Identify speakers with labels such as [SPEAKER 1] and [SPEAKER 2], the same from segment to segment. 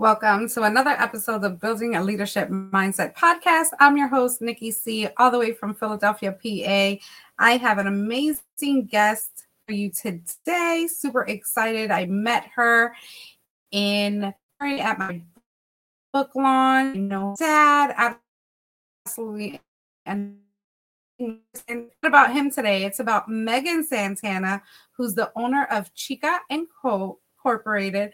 [SPEAKER 1] Welcome to another episode of Building a Leadership Mindset podcast. I'm your host, Nikki C., all the way from Philadelphia, PA. I have an amazing guest for you today. Super excited. I met her in at my book launch. You know, sad, absolutely. And about him today, it's about Meghan Santana, who's the owner of Chicka and Co. Incorporated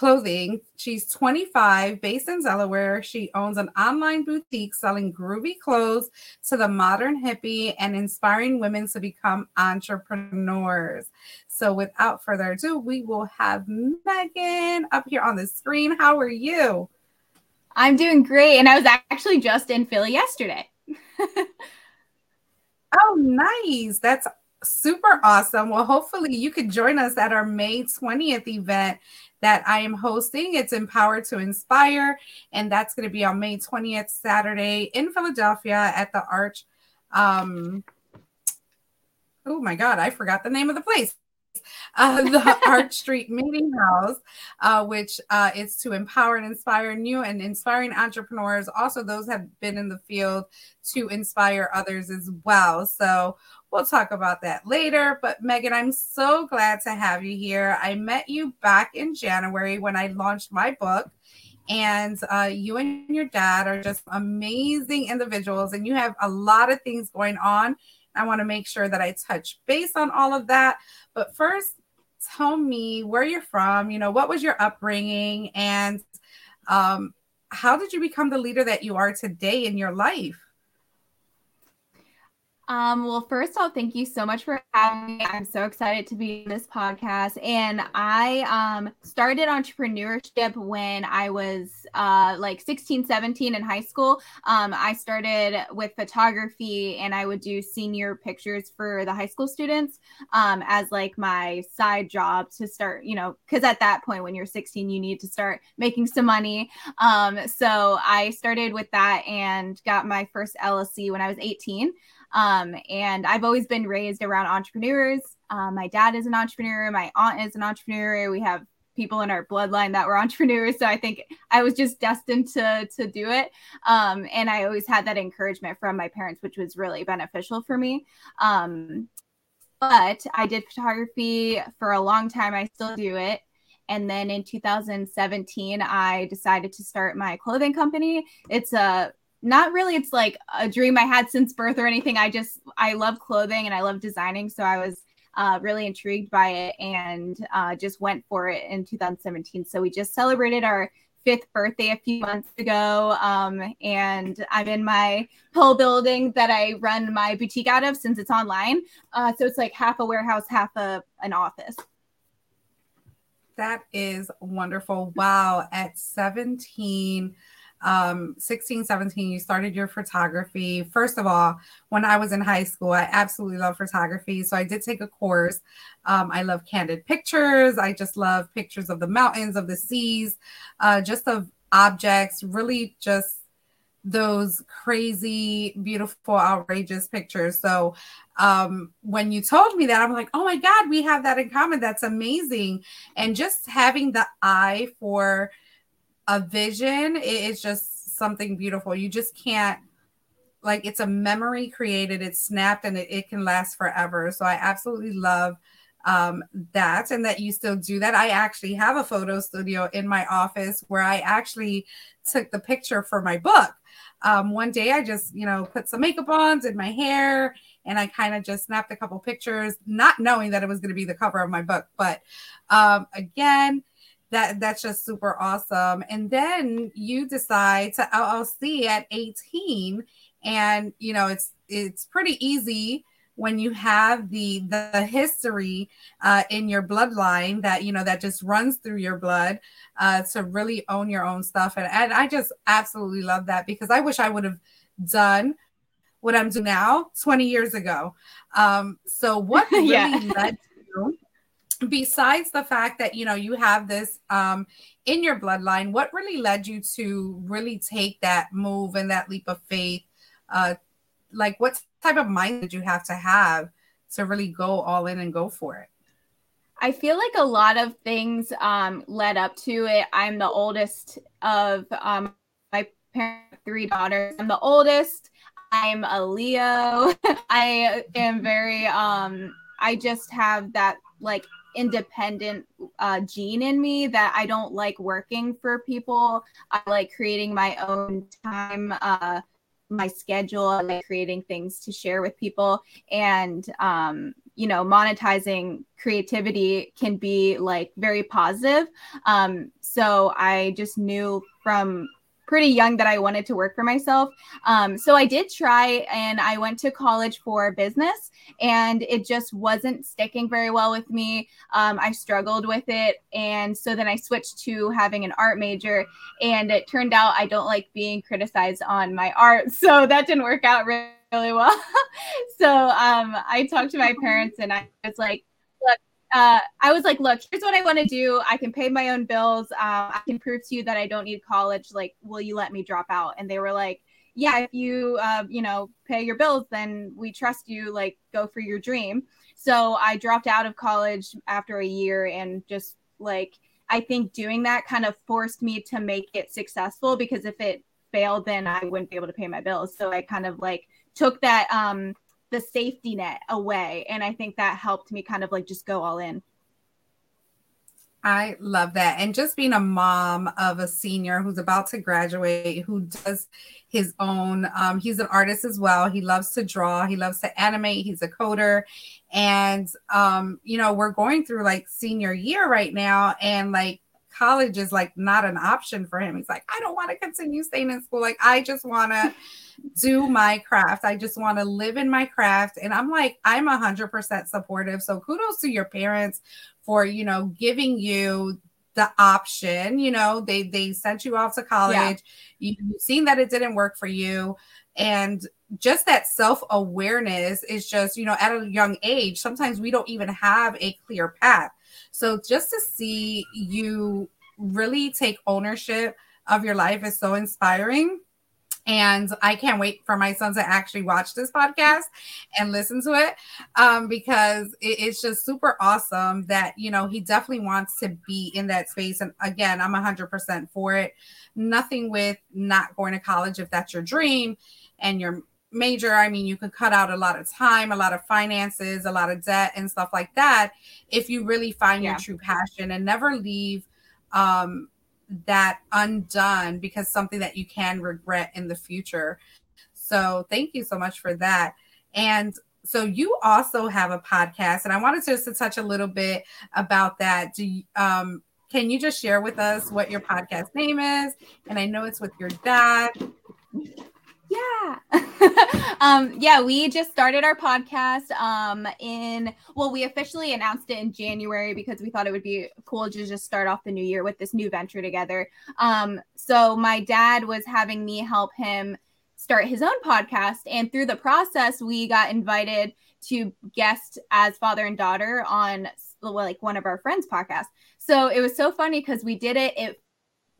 [SPEAKER 1] clothing. She's 25, based in Delaware. She owns an online boutique selling groovy clothes to the modern hippie and inspiring women to become entrepreneurs. So, without further ado, we will have Meghan up here on the screen. How are you?
[SPEAKER 2] I'm doing great. And I was actually just in Philly yesterday.
[SPEAKER 1] oh, nice. That's super awesome. Well, hopefully you could join us at our May 20th event that I am hosting. It's Empowered to Inspire, and that's going to be on May 20th, Saturday in Philadelphia at the Arch. Um, oh my God, I forgot the name of the place. Uh, the Arch Street Meeting House, uh, which uh, is to empower and inspire new and inspiring entrepreneurs. Also, those have been in the field to inspire others as well. So, We'll talk about that later. But Meghan, I'm so glad to have you here. I met you back in January when I launched my book. And uh, you and your dad are just amazing individuals, and you have a lot of things going on. I want to make sure that I touch base on all of that. But first, tell me where you're from. You know, what was your upbringing, and um, how did you become the leader that you are today in your life?
[SPEAKER 2] Um, well, first off, thank you so much for having me. I'm so excited to be in this podcast. And I um, started entrepreneurship when I was uh, like 16, 17 in high school. Um, I started with photography and I would do senior pictures for the high school students um, as like my side job to start, you know, because at that point when you're 16, you need to start making some money. Um, so I started with that and got my first LLC when I was 18. Um, and I've always been raised around entrepreneurs. Um, my dad is an entrepreneur. My aunt is an entrepreneur. We have people in our bloodline that were entrepreneurs. So I think I was just destined to to do it. Um, and I always had that encouragement from my parents, which was really beneficial for me. Um, but I did photography for a long time. I still do it. And then in 2017, I decided to start my clothing company. It's a not really it's like a dream i had since birth or anything. I just i love clothing and i love designing so i was uh, really intrigued by it and uh, just went for it in 2017 so we just celebrated our fifth birthday a few months ago um, and i'm in my whole building that i run my boutique out of since it's online. Uh, so it's like half a warehouse half a, an office.
[SPEAKER 1] That is wonderful. Wow. At 17 um 16 17 you started your photography. First of all when i was in high school i absolutely love photography so i did take a course. Um, i love candid pictures. I just love pictures of the mountains of the seas uh, just of objects really just those crazy beautiful outrageous pictures. So um when you told me that i'm like oh my god we have that in common. That's amazing. And just having the eye for a vision it is just something beautiful. You just can't like it's a memory created, it's snapped and it, it can last forever. So I absolutely love um, that and that you still do that. I actually have a photo studio in my office where I actually took the picture for my book. Um, one day I just, you know, put some makeup on, did my hair, and I kind of just snapped a couple pictures, not knowing that it was going to be the cover of my book. But um, again, that that's just super awesome. And then you decide to LLC at 18, and you know it's it's pretty easy when you have the the history uh, in your bloodline that you know that just runs through your blood uh, to really own your own stuff and, and i just absolutely love that because i wish i would have done what i'm doing now 20 years ago um, so what really yeah. led to besides the fact that you know you have this um in your bloodline what really led you to really take that move and that leap of faith uh like what type of mind did you have to have to really go all in and go for it
[SPEAKER 2] I feel like a lot of things um, led up to it. I'm the oldest of um, my parents, three daughters. I'm the oldest. I'm a Leo. I am very um I just have that like independent uh, gene in me that I don't like working for people. I like creating my own time, uh, my schedule, I like creating things to share with people. And, um, you know, monetizing creativity can be like very positive. Um, so I just knew from pretty young that I wanted to work for myself. Um, so I did try and I went to college for business and it just wasn't sticking very well with me. Um, I struggled with it. And so then I switched to having an art major and it turned out I don't like being criticized on my art. So that didn't work out really, well. so um, I talked to my parents and I was like, uh, I was like, look, here's what I want to do. I can pay my own bills. Uh, I can prove to you that I don't need college. Like, will you let me drop out? And they were like, yeah, if you, uh, you know, pay your bills, then we trust you. Like, go for your dream. So I dropped out of college after a year and just like, I think doing that kind of forced me to make it successful because if it failed, then I wouldn't be able to pay my bills. So I kind of like took that um, the safety net away. And I think that helped me kind of like just go all in.
[SPEAKER 1] I love that. And just being a mom of a senior who's about to graduate, who does his own, um, he's an artist as well. He loves to draw, he loves to animate, he's a coder. And, um, you know, we're going through like senior year right now. And like college is like not an option for him. He's like, I don't want to continue staying in school. Like, I just want to do my craft. I just want to live in my craft. And I'm like, I'm a hundred percent supportive. So kudos to your parents for, you know, giving you the option. You know, they they sent you off to college. Yeah. You, you've seen that it didn't work for you. And just that self awareness is just, you know, at a young age, sometimes we don't even have a clear path. So just to see you really take ownership of your life is so inspiring. And I can't wait for my son to actually watch this podcast and listen to it um, because it, it's just super awesome that, you know, he definitely wants to be in that space. And again, I'm 100% for it. Nothing with not going to college if that's your dream and your major i mean you can cut out a lot of time a lot of finances a lot of debt and stuff like that if you really find yeah. your true passion and never leave um, that undone because something that you can regret in the future. So thank you so much for that. And so you also have a podcast and i wanted just to touch a little bit about that. Do you, um, can you just share with us what your podcast name is? And i know it's with your dad
[SPEAKER 2] yeah. um, yeah, we just started our podcast um, in, well, we officially announced it in January because we thought it would be cool to just start off the new year with this new venture together. Um, so my dad was having me help him start his own podcast. And through the process, we got invited to guest as father and daughter on like one of our friends' podcasts. So it was so funny because we did it. It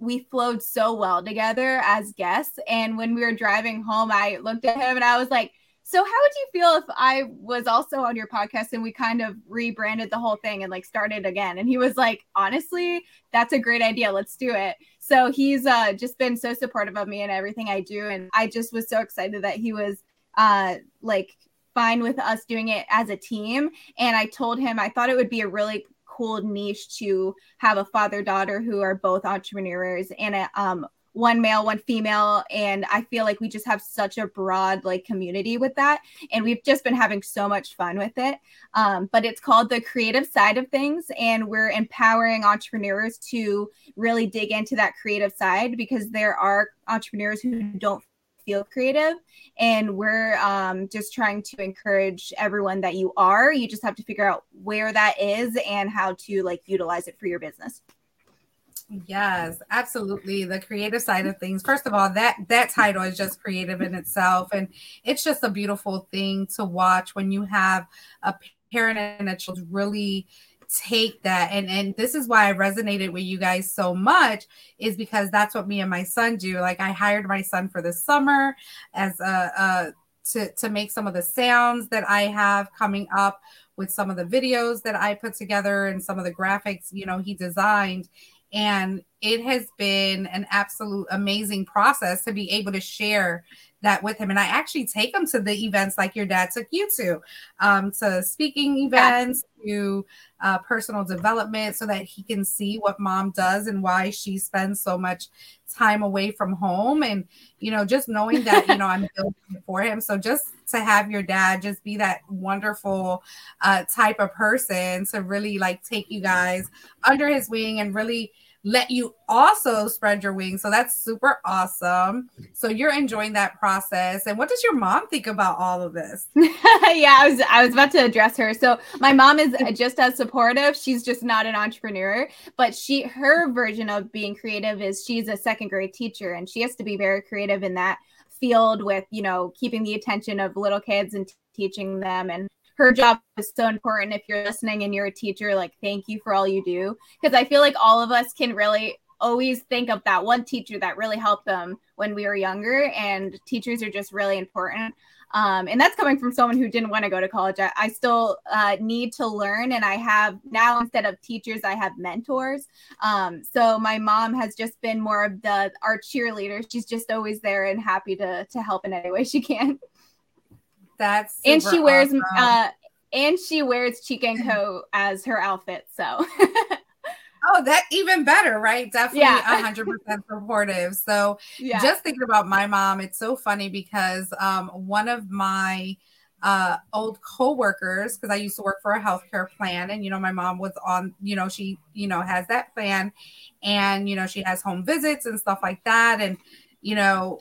[SPEAKER 2] we flowed so well together as guests. And when we were driving home, I looked at him and I was like, so how would you feel if I was also on your podcast and we kind of rebranded the whole thing and like started again? And he was like, honestly, that's a great idea. Let's do it. So he's uh, just been so supportive of me and everything I do. And I just was so excited that he was uh, like fine with us doing it as a team. And I told him I thought it would be a really cool niche to have a father daughter who are both entrepreneurs and a, um, one male one female. And i feel like we just have such a broad like community with that. And we've just been having so much fun with it. Um, but it's called the creative side of things. And we're empowering entrepreneurs to really dig into that creative side because there are entrepreneurs who don't feel creative. And we're um, just trying to encourage everyone that you are. You just have to figure out where that is and how to like utilize it for your business.
[SPEAKER 1] Yes, absolutely. The creative side of things. First of all, that that title is just creative in itself and it's just a beautiful thing to watch when you have a parent and a child really take that and and this is why I resonated with you guys so much is because that's what me and my son do. Like I hired my son for the summer as a, a to to make some of the sounds that I have coming up with some of the videos that I put together and some of the graphics, you know, he designed. And it has been an absolute amazing process to be able to share that with him. And I actually take him to the events like your dad took you to, um, to speaking events, to uh, personal development, so that he can see what mom does and why she spends so much time away from home. And, you know, just knowing that, you know, I'm building for him. So just to have your dad just be that wonderful uh, type of person to really like take you guys under his wing and really let you also spread your wings. So that's super awesome. So you're enjoying that process. And what does your mom think about all of this?
[SPEAKER 2] yeah, I was I was about to address her. So my mom is just as supportive. She's just not an entrepreneur, but she her version of being creative is she's a second grade teacher and she has to be very creative in that field with, you know, keeping the attention of little kids and t- teaching them and her job is so important. If you're listening and you're a teacher, like thank you for all you do. Because I feel like all of us can really always think of that one teacher that really helped them when we were younger. And teachers are just really important. Um, and that's coming from someone who didn't want to go to college. I, I still uh, need to learn, and I have now instead of teachers, I have mentors. Um, so my mom has just been more of the our cheerleader. She's just always there and happy to to help in any way she can.
[SPEAKER 1] That's
[SPEAKER 2] and she wears awesome. uh and she wears Chicka and Co as her outfit. So
[SPEAKER 1] Oh, that even better, right? Definitely yeah. 100% supportive. So, yeah. just thinking about my mom, it's so funny because um, one of my uh, old co-workers, because I used to work for a healthcare plan, and you know, my mom was on, you know, she, you know, has that plan, and you know, she has home visits and stuff like that, and you know,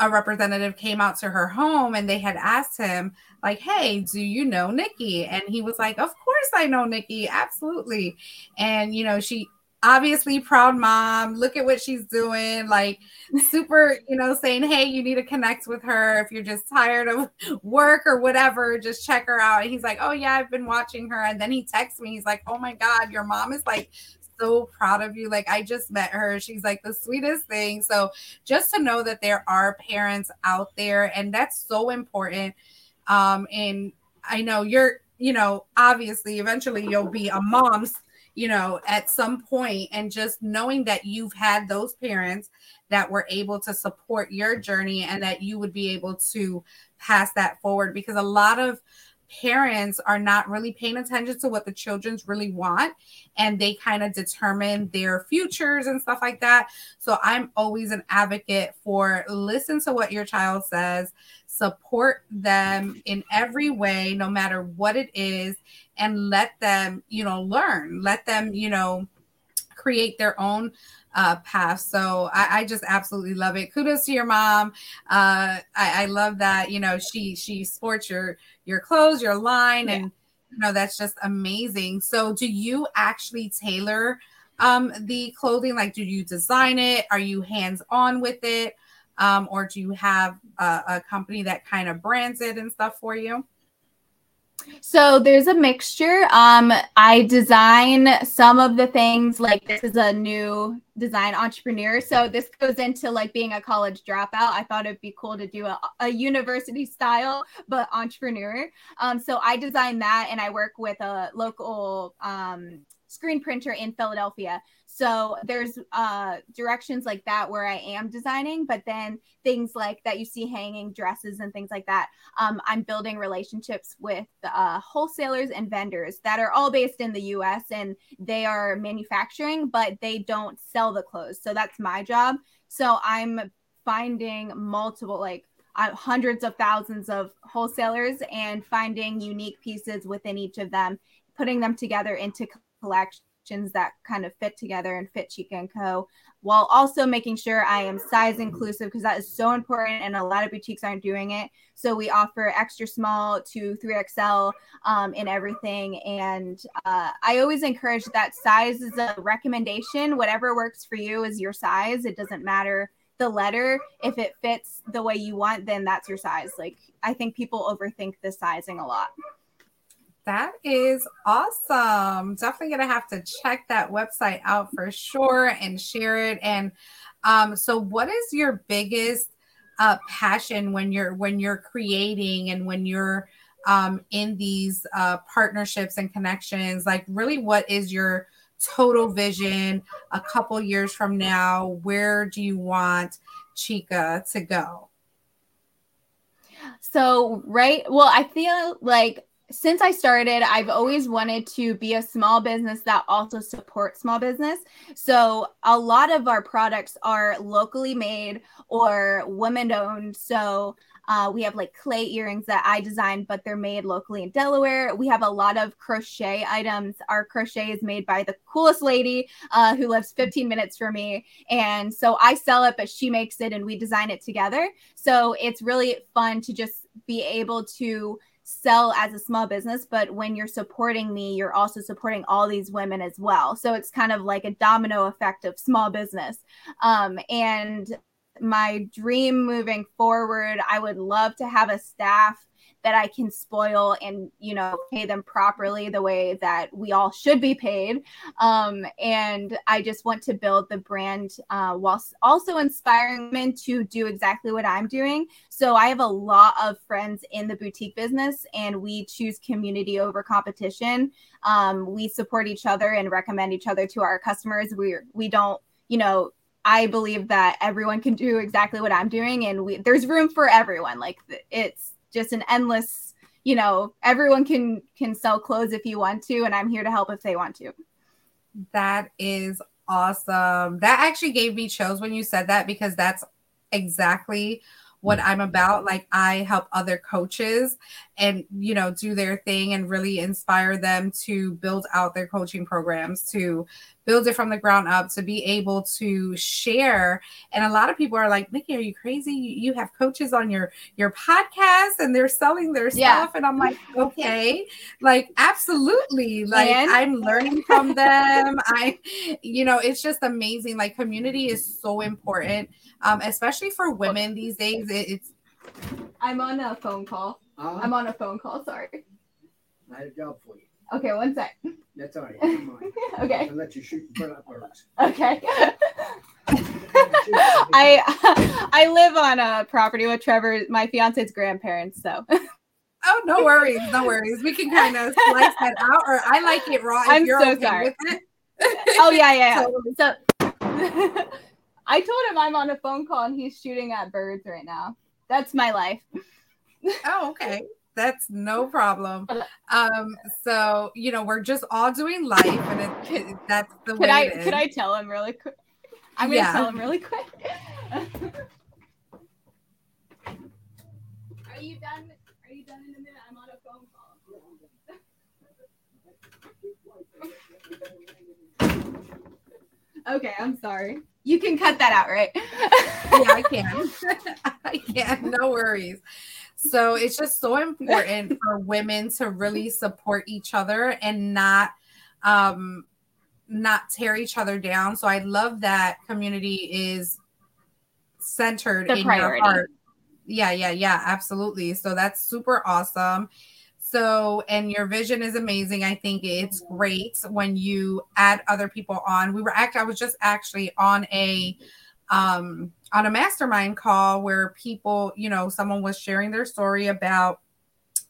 [SPEAKER 1] a representative came out to her home and they had asked him like hey do you know nikki? And he was like of course i know nikki absolutely. And you know she obviously proud mom look at what she's doing like super you know saying hey you need to connect with her if you're just tired of work or whatever just check her out. And he's like oh yeah i've been watching her. And then he texts me he's like oh my god your mom is like so proud of you. Like, I just met her. She's like the sweetest thing. So, just to know that there are parents out there, and that's so important. Um, and I know you're, you know, obviously, eventually you'll be a mom's, you know, at some point, and just knowing that you've had those parents that were able to support your journey and that you would be able to pass that forward because a lot of parents are not really paying attention to what the children's really want and they kind of determine their futures and stuff like that. So I'm always an advocate for listen to what your child says, support them in every way no matter what it is and let them, you know, learn. Let them, you know, create their own uh, path. So I, I, just absolutely love it. Kudos to your mom. Uh, I, I, love that. You know, she she sports your your clothes, your line, yeah. and you know that's just amazing. So do you actually tailor um, the clothing? Like, do you design it? Are you hands on with it? Um, or do you have a, a company that kind of brands it and stuff for you?
[SPEAKER 2] So there's a mixture. Um, I design some of the things like this is a new design entrepreneur. So this goes into like being a college dropout. I thought it'd be cool to do a, a university style, but entrepreneur. Um, so I design that and I work with a local um, screen printer in Philadelphia. So there's uh, directions like that where I am designing, but then things like that you see hanging dresses and things like that. Um, I'm building relationships with uh, wholesalers and vendors that are all based in the US and they are manufacturing, but they don't sell the clothes. So that's my job. So I'm finding multiple, like, uh, hundreds of thousands of wholesalers and finding unique pieces within each of them, putting them together into collections that kind of fit together and fit Chicka and Co. While also making sure I am size inclusive because that is so important and a lot of boutiques aren't doing it. So we offer extra small to 3XL um, in everything. And uh, I always encourage that size is a recommendation. Whatever works for you is your size. It doesn't matter the letter. If it fits the way you want, then that's your size. Like I think people overthink the sizing a lot.
[SPEAKER 1] That is awesome. Definitely going to have to check that website out for sure and share it. And um, so, what is your biggest uh, passion when you're when you're creating and when you're um, in these uh, partnerships and connections? Like, really, what is your total vision a couple years from now? Where do you want Chicka to go?
[SPEAKER 2] So, right, well, I feel like since I started, I've always wanted to be a small business that also supports small business. So a lot of our products are locally made or women owned. So uh, we have like clay earrings that I designed, but they're made locally in Delaware. We have a lot of crochet items. Our crochet is made by the coolest lady uh, who lives 15 minutes from me. And so I sell it, but she makes it and we design it together. So it's really fun to just be able to sell as a small business, but when you're supporting me, you're also supporting all these women as well. So it's kind of like a domino effect of small business. Um, and my dream moving forward, I would love to have a staff that I can spoil and you know pay them properly the way that we all should be paid. Um, and I just want to build the brand uh, whilst also inspiring women to do exactly what I'm doing. So I have a lot of friends in the boutique business, and we choose community over competition. Um, we support each other and recommend each other to our customers. We we don't you know I believe that everyone can do exactly what I'm doing, and we, there's room for everyone. Like it's just an endless you know everyone can can sell clothes if you want to and i'm here to help if they want to
[SPEAKER 1] that is awesome that actually gave me chills when you said that because that's exactly what I'm about. Like I help other coaches and you know do their thing and really inspire them to build out their coaching programs to build it from the ground up to be able to share. And a lot of people are like nikki are you crazy? You have coaches on your your podcast and they're selling their yeah. stuff. And i'm like okay. Like absolutely. Like and? i'm learning from them. I you know it's just amazing. Like community is so important um especially for women these days. It, it's
[SPEAKER 2] i'm on a phone call uh, I'm on a phone call. Sorry.
[SPEAKER 3] I had a job for you.
[SPEAKER 2] Okay, one sec.
[SPEAKER 3] That's all right. Come on.
[SPEAKER 2] okay.
[SPEAKER 3] I'll let you shoot and put up birds.
[SPEAKER 2] Okay. I I live on a property with Trevor, my fiance's grandparents, so.
[SPEAKER 1] Oh, no worries, no worries. We can kind of slice that out, or I like it raw. I'm so okay sorry.
[SPEAKER 2] oh yeah, yeah. yeah. So I told him I'm on a phone call and he's shooting at birds right now. That's my life
[SPEAKER 1] oh, okay. That's no problem. Um, so you know, we're just all doing life, and it, it that's the
[SPEAKER 2] could
[SPEAKER 1] way.
[SPEAKER 2] I could I tell him really quick? I'm gonna yeah. tell him really quick. Are you done? Are you done in a minute? I'm on a phone call. okay, I'm sorry. You can cut that out, right?
[SPEAKER 1] yeah, I can. I can. No worries. So it's just so important for women to really support each other and not um not tear each other down. So I love that community is centered the in priority. your heart. Yeah, yeah, yeah, absolutely. So that's super awesome. So, and your vision is amazing. I think it's great when you add other people on. We were act I was just actually on a um on a mastermind call where people, you know, someone was sharing their story about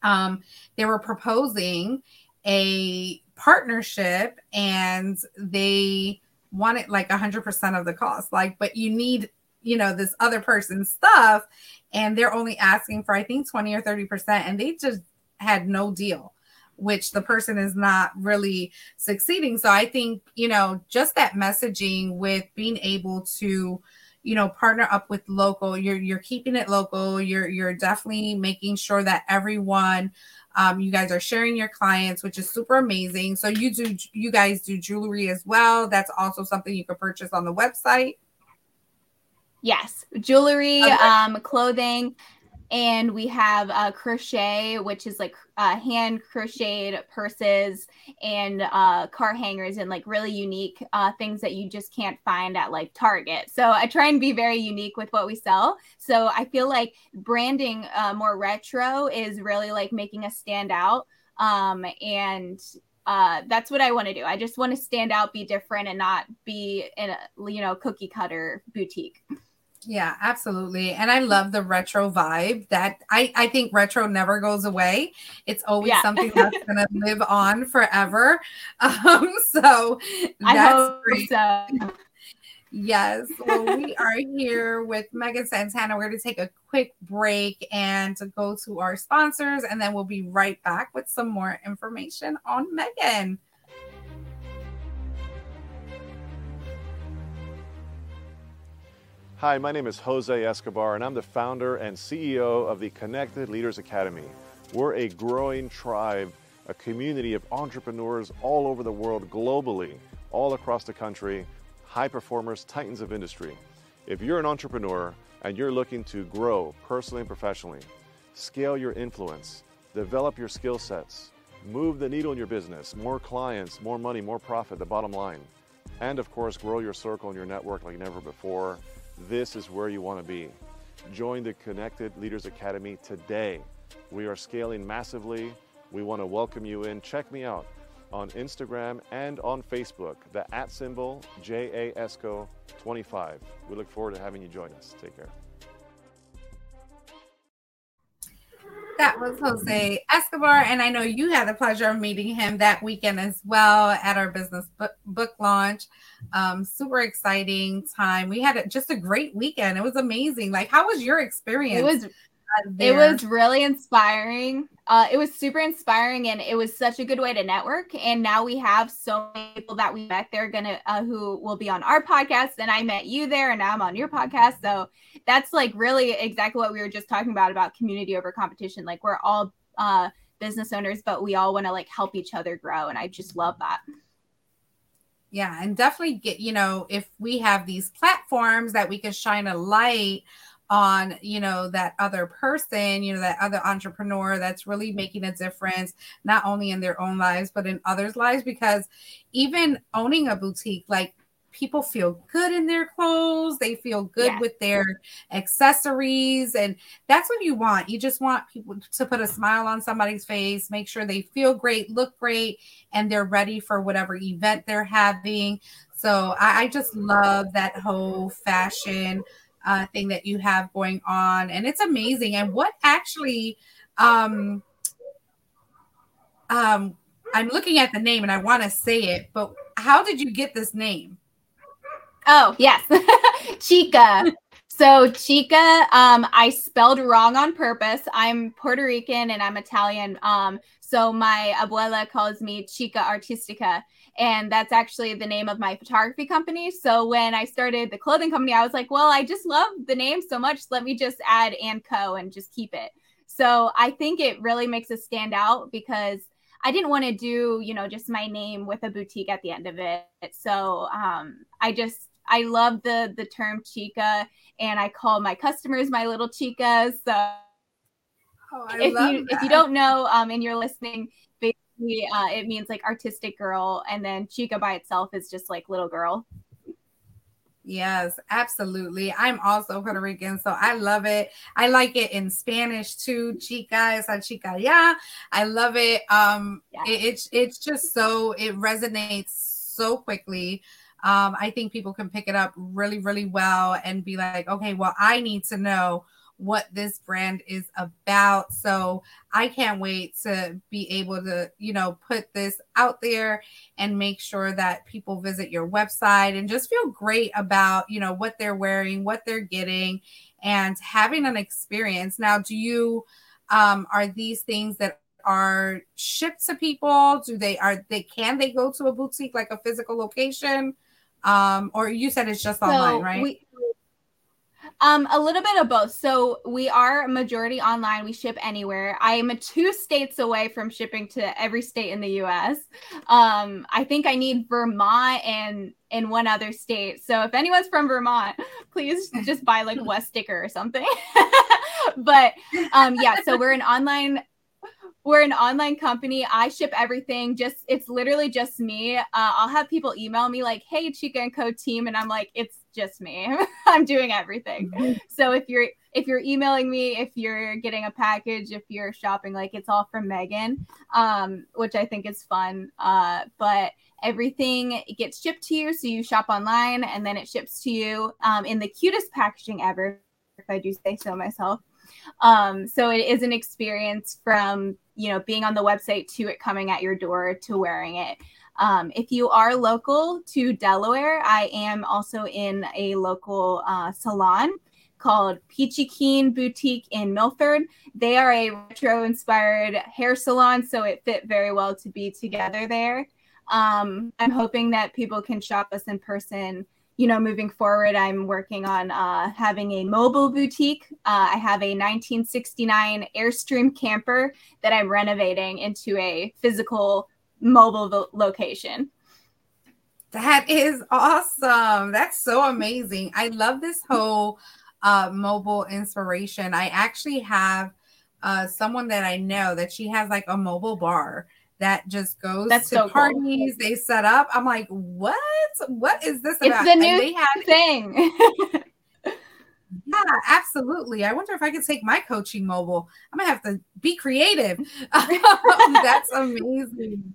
[SPEAKER 1] um, they were proposing a partnership and they wanted like 100% of the cost. Like, but you need, you know, this other person's stuff and they're only asking for, I think, 20 or 30%. And they just had no deal which the person is not really succeeding. So I think, you know, just that messaging with being able to you know partner up with local. You're you're keeping it local. You're you're definitely making sure that everyone um, you guys are sharing your clients which is super amazing. So you do you guys do jewelry as well. That's also something you can purchase on the website.
[SPEAKER 2] Yes. Jewelry okay. um clothing and we have uh, crochet, which is like uh, hand crocheted purses and uh, car hangers and like really unique uh, things that you just can't find at like Target. So I try and be very unique with what we sell. So I feel like branding uh, more retro is really like making us stand out. Um, and uh, that's what I want to do. I just want to stand out, be different, and not be in a you know cookie cutter boutique.
[SPEAKER 1] Yeah, absolutely. And I love the retro vibe that I, I think retro never goes away. It's always yeah. something that's going to live on forever. Um, so that's great. So. Yes. Well, we are here with Meghan Santana. We're going to take a quick break and to go to our sponsors, and then we'll be right back with some more information on Meghan.
[SPEAKER 4] Hi, my name is Jose Escobar, and I'm the founder and CEO of the Connected Leaders Academy. We're a growing tribe, a community of entrepreneurs all over the world, globally, all across the country, high performers, titans of industry. If you're an entrepreneur and you're looking to grow personally and professionally, scale your influence, develop your skill sets, move the needle in your business, more clients, more money, more profit, the bottom line, and of course, grow your circle and your network like never before this is where you want to be. Join the Connected Leaders Academy today. We are scaling massively. We want to welcome you in. Check me out on Instagram and on Facebook, the at symbol JASCO25. We look forward to having you join us. Take care.
[SPEAKER 1] That was Jose Escobar, and I know you had the pleasure of meeting him that weekend as well at our business book, book launch. Um, super exciting time. We had a, just a great weekend. It was amazing. Like, how was your experience?
[SPEAKER 2] It was it was really inspiring. Uh, it was super inspiring, and it was such a good way to network. And now we have so many people that we met there, gonna uh, who will be on our podcast. And I met you there, and now I'm on your podcast. So that's like really exactly what we were just talking about about community over competition. Like we're all uh, business owners, but we all want to like help each other grow, and I just love that.
[SPEAKER 1] Yeah, and definitely get you know if we have these platforms that we can shine a light on you know that other person you know that other entrepreneur that's really making a difference not only in their own lives but in others lives because even owning a boutique like people feel good in their clothes they feel good yeah. with their accessories and that's what you want you just want people to put a smile on somebody's face make sure they feel great look great and they're ready for whatever event they're having so I, I just love that whole fashion uh, thing that you have going on, and it's amazing. And what actually, um, um, I'm looking at the name and I want to say it, but how did you get this name?
[SPEAKER 2] Oh yes, Chicka. So Chicka, um, I spelled wrong on purpose. I'm Puerto Rican and I'm Italian. Um, so my abuela calls me Chica Artistica, and that's actually the name of my photography company. So when I started the clothing company, I was like, well, I just love the name so much. Let me just add and co and just keep it. So I think it really makes us stand out because I didn't want to do, you know, just my name with a boutique at the end of it. So um, I just I love the the term chica, and I call my customers my little chicas. So oh, if you that. if you don't know, um, and you're listening, uh, it means like artistic girl, and then chica by itself is just like little girl.
[SPEAKER 1] Yes, absolutely. I'm also Puerto Rican, so I love it. I like it in Spanish too. Chica esa chica yeah. I love it. Um, yeah. it, it's it's just so it resonates so quickly. Um, I think people can pick it up really, really well and be like, okay, well, I need to know what this brand is about. So I can't wait to be able to, you know, put this out there and make sure that people visit your website and just feel great about, you know, what they're wearing, what they're getting, and having an experience. Now, do you um are these things that are shipped to people? Do they are they can they go to a boutique like a physical location? Um, or you said it's just so online, right? We,
[SPEAKER 2] um, a little bit of both. So we are majority online. We ship anywhere. I am two states away from shipping to every state in the U.S. Um, I think I need Vermont and in one other state. So if anyone's from Vermont, please just buy like West sticker or something. but um, yeah, so we're an online we're an online company. I ship everything. Just it's literally just me. Uh, I'll have people email me like, "Hey, Chicka and Co team," and I'm like, "It's just me. I'm doing everything." Mm-hmm. So if you're if you're emailing me, if you're getting a package, if you're shopping, like it's all from Meghan, um, which I think is fun. Uh, but everything gets shipped to you, so you shop online and then it ships to you um, in the cutest packaging ever, if I do say so myself. Um, so it is an experience from you know being on the website to it coming at your door to wearing it. Um, if you are local to Delaware, I am also in a local uh, salon called Peachy Keen Boutique in Milford. They are a retro inspired hair salon, so it fit very well to be together there. Um, I'm hoping that people can shop us in person. You know, moving forward, I'm working on uh, having a mobile boutique. Uh, I have a 1969 Airstream camper that I'm renovating into a physical mobile location.
[SPEAKER 1] That is awesome. That's so amazing. I love this whole uh, mobile inspiration. I actually have uh, someone that I know that she has like a mobile bar that just goes
[SPEAKER 2] That's
[SPEAKER 1] to
[SPEAKER 2] so
[SPEAKER 1] parties.
[SPEAKER 2] Cool.
[SPEAKER 1] They set up. I'm like, what? What is this
[SPEAKER 2] it's
[SPEAKER 1] about?
[SPEAKER 2] the new have, thing.
[SPEAKER 1] Yeah, absolutely. I wonder if I could take my coaching mobile. I'm gonna have to be creative. That's amazing.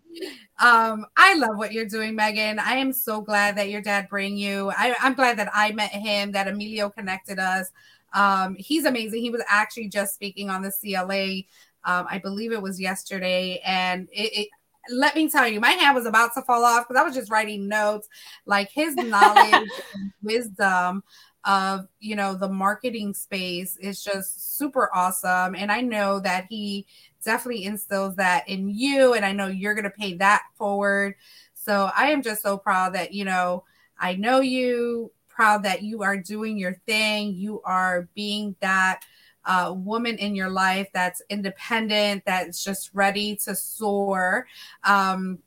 [SPEAKER 1] Um, I love what you're doing, Meghan. I am so glad that your dad bring you. I, I'm glad that I met him, that Emilio connected us. Um, he's amazing. He was actually just speaking on the CLA. Um, I believe it was yesterday, and it, it let me tell you, my hand was about to fall off because I was just writing notes. Like his knowledge and wisdom of you know the marketing space is just super awesome. And i know that he definitely instills that in you and i know you're going to pay that forward. So i am just so proud that you know i know you proud that you are doing your thing. You are being that uh, woman in your life that's independent that's just ready to soar um,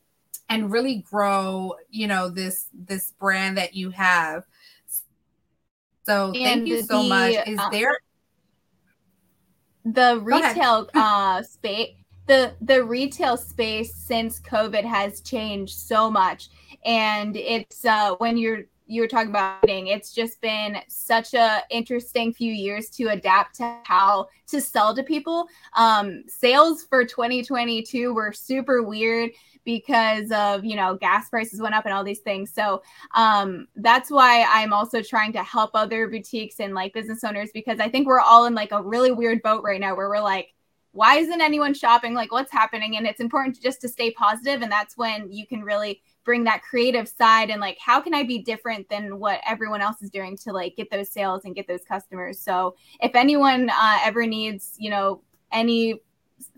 [SPEAKER 1] and really grow you know this this brand that you have so thank and you so the, much. Is uh, there
[SPEAKER 2] the retail uh space the the retail space since COVID has changed so much. And it's uh when you're you were talking about it's just been such a interesting few years to adapt to how to sell to people. Um, sales for 2022 were super weird because of you know gas prices went up and all these things. So um, that's why i'm also trying to help other boutiques and like business owners because i think we're all in like a really weird boat right now where we're like why isn't anyone shopping? Like what's happening? And it's important just to stay positive and that's when you can really bring that creative side and like how can i be different than what everyone else is doing to like get those sales and get those customers so if anyone uh, ever needs you know any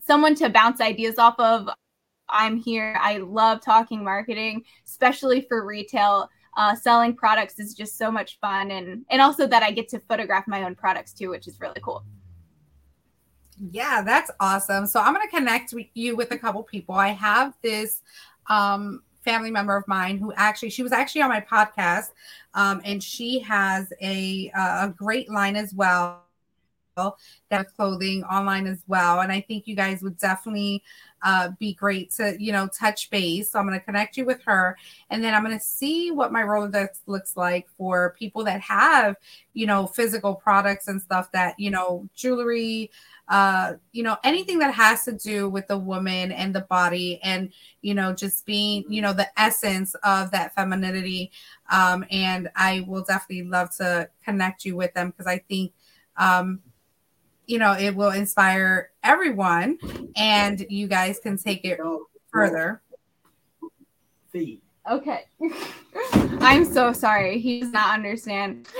[SPEAKER 2] someone to bounce ideas off of I'm here. I love talking marketing, especially for retail. Uh, selling products is just so much fun, and and also that I get to photograph my own products too, which is really cool.
[SPEAKER 1] Yeah, that's awesome. So I'm going to connect with you with a couple people. I have this um, family member of mine who actually she was actually on my podcast, um, and she has a a great line as well that clothing online as well. And I think you guys would definitely uh, be great to, you know, touch base. So I'm going to connect you with her. And then I'm going to see what my Rolodex looks like for people that have, you know, physical products and stuff that, you know, jewelry, uh, you know, anything that has to do with the woman and the body and, you know, just being, you know, the essence of that femininity. Um, and I will definitely love to connect you with them because I think, um, you know, it will inspire everyone and you guys can take it further.
[SPEAKER 3] Feed.
[SPEAKER 2] Okay. I'm so sorry. He does not understand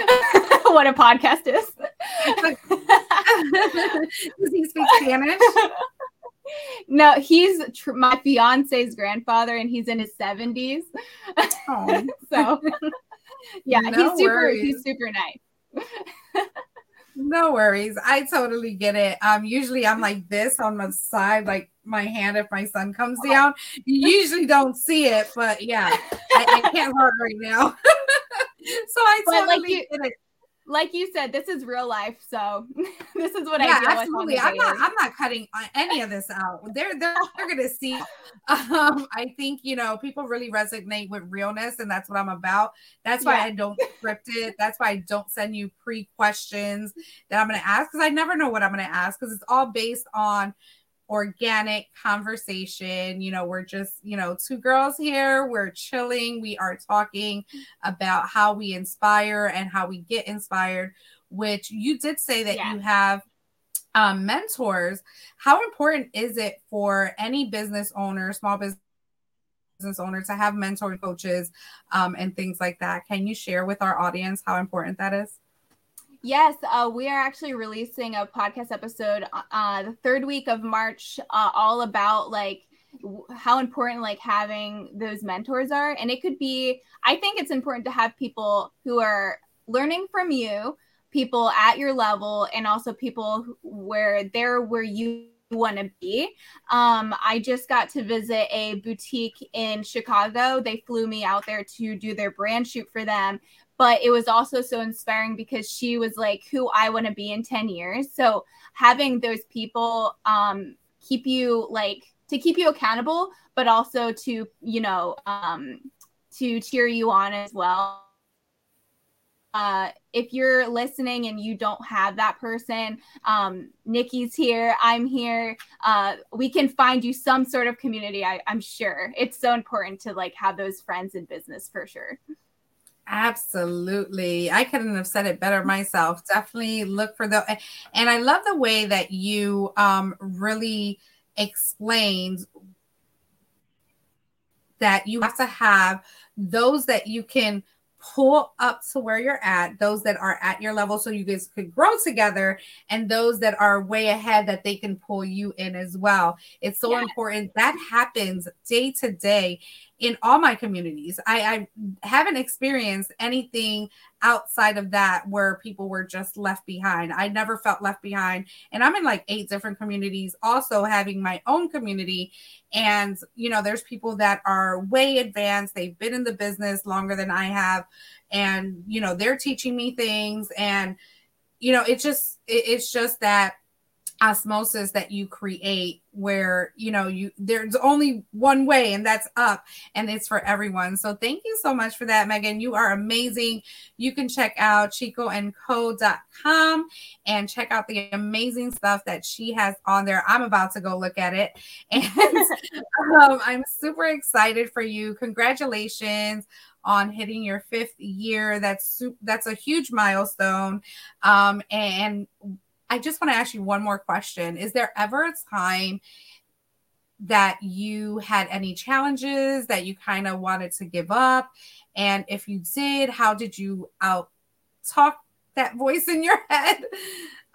[SPEAKER 2] what a podcast is.
[SPEAKER 1] does he speak Spanish?
[SPEAKER 2] No, he's tr- my fiance's grandfather and he's in his 70s. Oh. so, yeah, no he's super worries. he's super nice.
[SPEAKER 1] No worries. I totally get it. Um, usually I'm like this on the side, like my hand if my son comes down. You usually don't see it, but yeah, I, I can't hard right now. so I totally like you, get it.
[SPEAKER 2] Like you said, this is real life. So this is what
[SPEAKER 1] yeah,
[SPEAKER 2] I deal
[SPEAKER 1] absolutely. I'm not. I'm not cutting uh, any of this out. They're they're, they're going to see. Um, I think you know people really resonate with realness, and that's what I'm about. That's why
[SPEAKER 2] Yeah.
[SPEAKER 1] I don't script it. That's why I don't send you pre questions that I'm going to ask because I never know what I'm going to ask because it's all based on organic conversation. You know, we're just, you know, two girls here. We're chilling. We are talking about how we inspire and how we get inspired, which you did say that
[SPEAKER 2] Yeah.
[SPEAKER 1] you have um, mentors. How important is it for any business owner, small business? Business owner to have mentor coaches um, and things like that. Can you share with our audience how important that is?
[SPEAKER 2] Yes, uh, we are actually releasing a podcast episode uh, the third week of March, uh, all about like w- how important like having those mentors are, and it could be. I think it's important to have people who are learning from you, people at your level, and also people where they're where you want to be. Um, I just got to visit a boutique in Chicago. They flew me out there to do their brand shoot for them but it was also so inspiring because she was like who I want to be in 10 years. So having those people um keep you like to keep you accountable, but also to, you know, um to cheer you on as well. Uh, if you're listening and you don't have that person, um, Nikki's here, I'm here. Uh, we can find you some sort of community. I, I'm sure it's so important to like have those friends in business for sure.
[SPEAKER 1] Absolutely. I couldn't have said it better myself. Definitely look for the and I love the way that you um really explained that you have to have those that you can pull up to where you're at, those that are at your level so you guys could grow together, and those that are way ahead that they can pull you in as well. It's so important. That happens day to day in all my communities. I, I haven't experienced anything outside of that where people were just left behind. I never felt left behind. And I'm in like eight different communities, also having my own community. And, you know, there's people that are way advanced. They've been in the business longer than I have. And, you know, they're teaching me things. And, you know, it's just, it, it's just that osmosis that you create where you know you there's only one way and that's up and it's for everyone. So thank you so much for that Meghan. You are amazing. You can check out chickaandco.com and Co.com and check out the amazing stuff that she has on there. I'm about to go look at it. And um, i'm super excited for you. Congratulations on hitting your fifth year. That's that's a huge milestone. Um, and I just want to ask you one more question. Is there ever a time that you had any challenges that you kind of wanted to give up? And if you did, how did you out talk that voice in your head?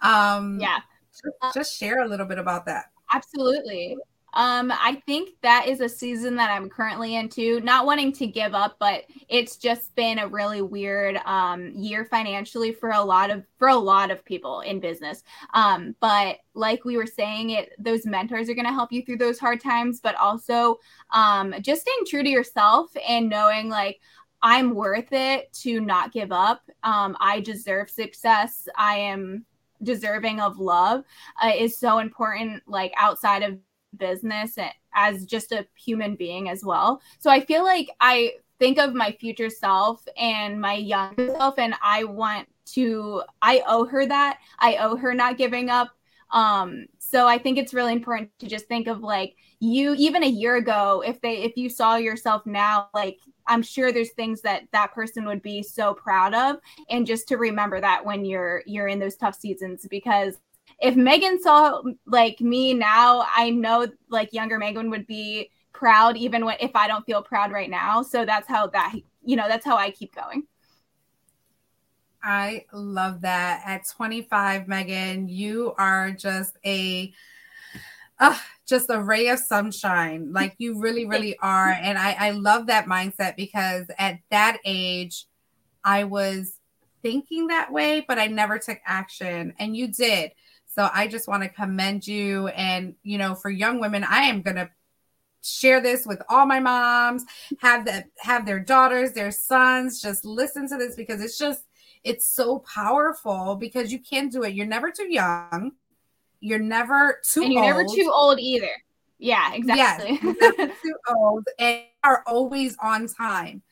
[SPEAKER 1] Um,
[SPEAKER 2] Yeah.
[SPEAKER 1] Just, just share a little bit about that.
[SPEAKER 2] Absolutely. Um, I think that is a season that I'm currently into, not wanting to give up, but it's just been a really weird um, year financially for a lot of for a lot of people in business. Um, but like we were saying, it those mentors are going to help you through those hard times, but also um, just staying true to yourself and knowing like I'm worth it to not give up. Um, I deserve success. I am deserving of love uh, is so important like outside of business as just a human being as well. So i feel like i think of my future self and my young self and i want to i owe her that. I owe her not giving up. Um so i think it's really important to just think of like you even a year ago if they if you saw yourself now like i'm sure there's things that that person would be so proud of. And just to remember that when you're you're in those tough seasons because if Meghan saw like me now i know like younger Meghan would be proud even when if i don't feel proud right now so that's how that you know that's how i keep going
[SPEAKER 1] I love that. At 25, Meghan, you are just a uh, just a ray of sunshine. Like you really, really are. And I, I love that mindset because at that age, I was thinking that way, but I never took action. And you did. So I just want to commend you. And, you know, for young women, I am going to share this with all my moms, have that have their daughters, their sons, just listen to this because it's just it's so powerful because you can do it. You're never too young. You're never too
[SPEAKER 2] and you're
[SPEAKER 1] old.
[SPEAKER 2] never too old either. Yeah, exactly.
[SPEAKER 1] Yes, never too old and are always on time.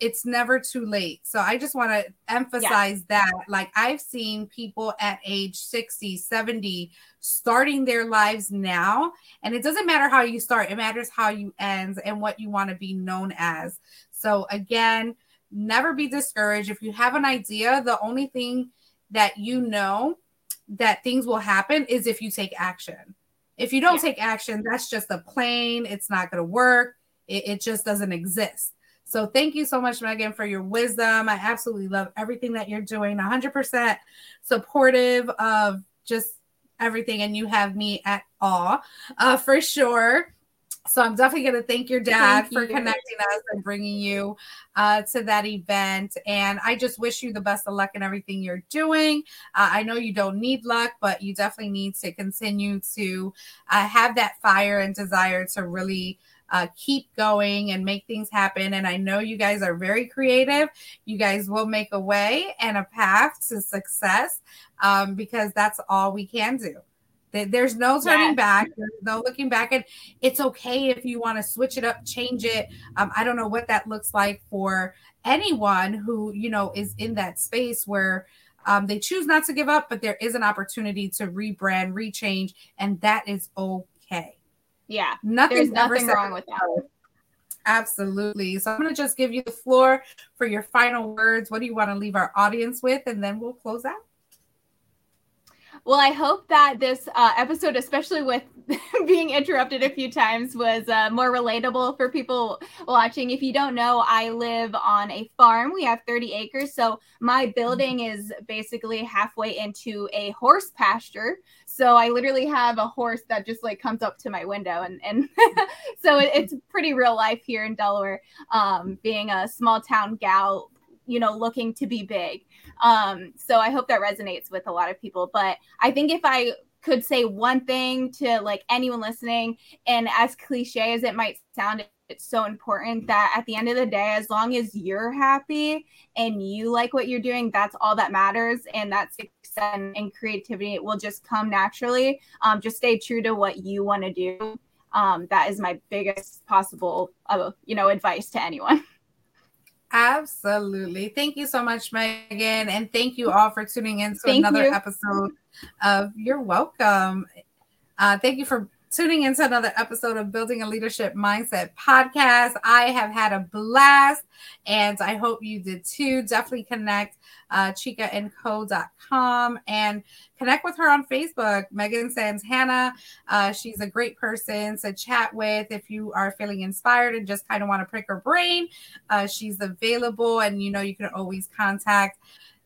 [SPEAKER 1] It's never too late. So I just want to emphasize yeah. that. Like I've seen people at age 60, 70 starting their lives now. And it doesn't matter how you start, it matters how you end and what you want to be known as. So again, never be discouraged. If you have an idea, the only thing that you know that things will happen is if you take action. If you don't yeah. take action, that's just a plane. It's not going to work. It, it just doesn't exist. So thank you so much, Meghan, for your wisdom. I absolutely love everything that you're doing. 100% supportive of just everything, and you have me at awe uh, for sure. So I'm definitely going to thank your dad thank for you. connecting us and bringing you uh, to that event. And I just wish you the best of luck in everything you're doing. Uh, I know you don't need luck, but you definitely need to continue to uh, have that fire and desire to really. Uh, keep going and make things happen. And I know you guys are very creative. You guys will make a way and a path to success um, because that's all we can do. There's no turning yes. back. There's no looking back. And it's okay if you want to switch it up, change it. Um, I don't know what that looks like for anyone who, you know, is in that space where um, they choose not to give up, but there is an opportunity to rebrand, rechange, and that is okay.
[SPEAKER 2] Yeah.
[SPEAKER 1] Nothing's
[SPEAKER 2] There's nothing wrong with that.
[SPEAKER 1] Absolutely. So I'm going to just give you the floor for your final words. What do you want to leave our audience with? And then we'll close out.
[SPEAKER 2] Well, I hope that this uh, episode, especially with being interrupted a few times, was uh, more relatable for people watching. If you don't know, I live on a farm. We have 30 acres. So my building is basically halfway into a horse pasture. So I literally have a horse that just like comes up to my window. And, and so it, it's pretty real life here in Delaware, um, being a small town gal, you know, looking to be big. Um, so I hope that resonates with a lot of people. But I think if I could say one thing to like anyone listening, and as cliche as it might sound, it's so important that at the end of the day, as long as you're happy and you like what you're doing, that's all that matters. And that success and creativity will just come naturally. Um, just stay true to what you want to do. Um, that is my biggest possible, uh, you know, advice to anyone.
[SPEAKER 1] Absolutely. Thank you so much, Meghan. And thank you all for tuning in to thank another you. episode of You're Welcome. Uh, thank you for tuning into another episode of Building a Leadership Mindset podcast. I have had a blast and I hope you did too. Definitely connect uh, chickaandco.com and connect with her on Facebook, Meghan Santana. Uh, she's a great person to chat with if you are feeling inspired and just kind of want to prick her brain. Uh, she's available and you know you can always contact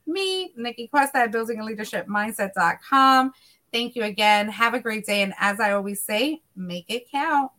[SPEAKER 1] me, Nikki Cuesta at buildingaleadershipmindset.com. Thank you again. Have a great day. And as I always say, make it count.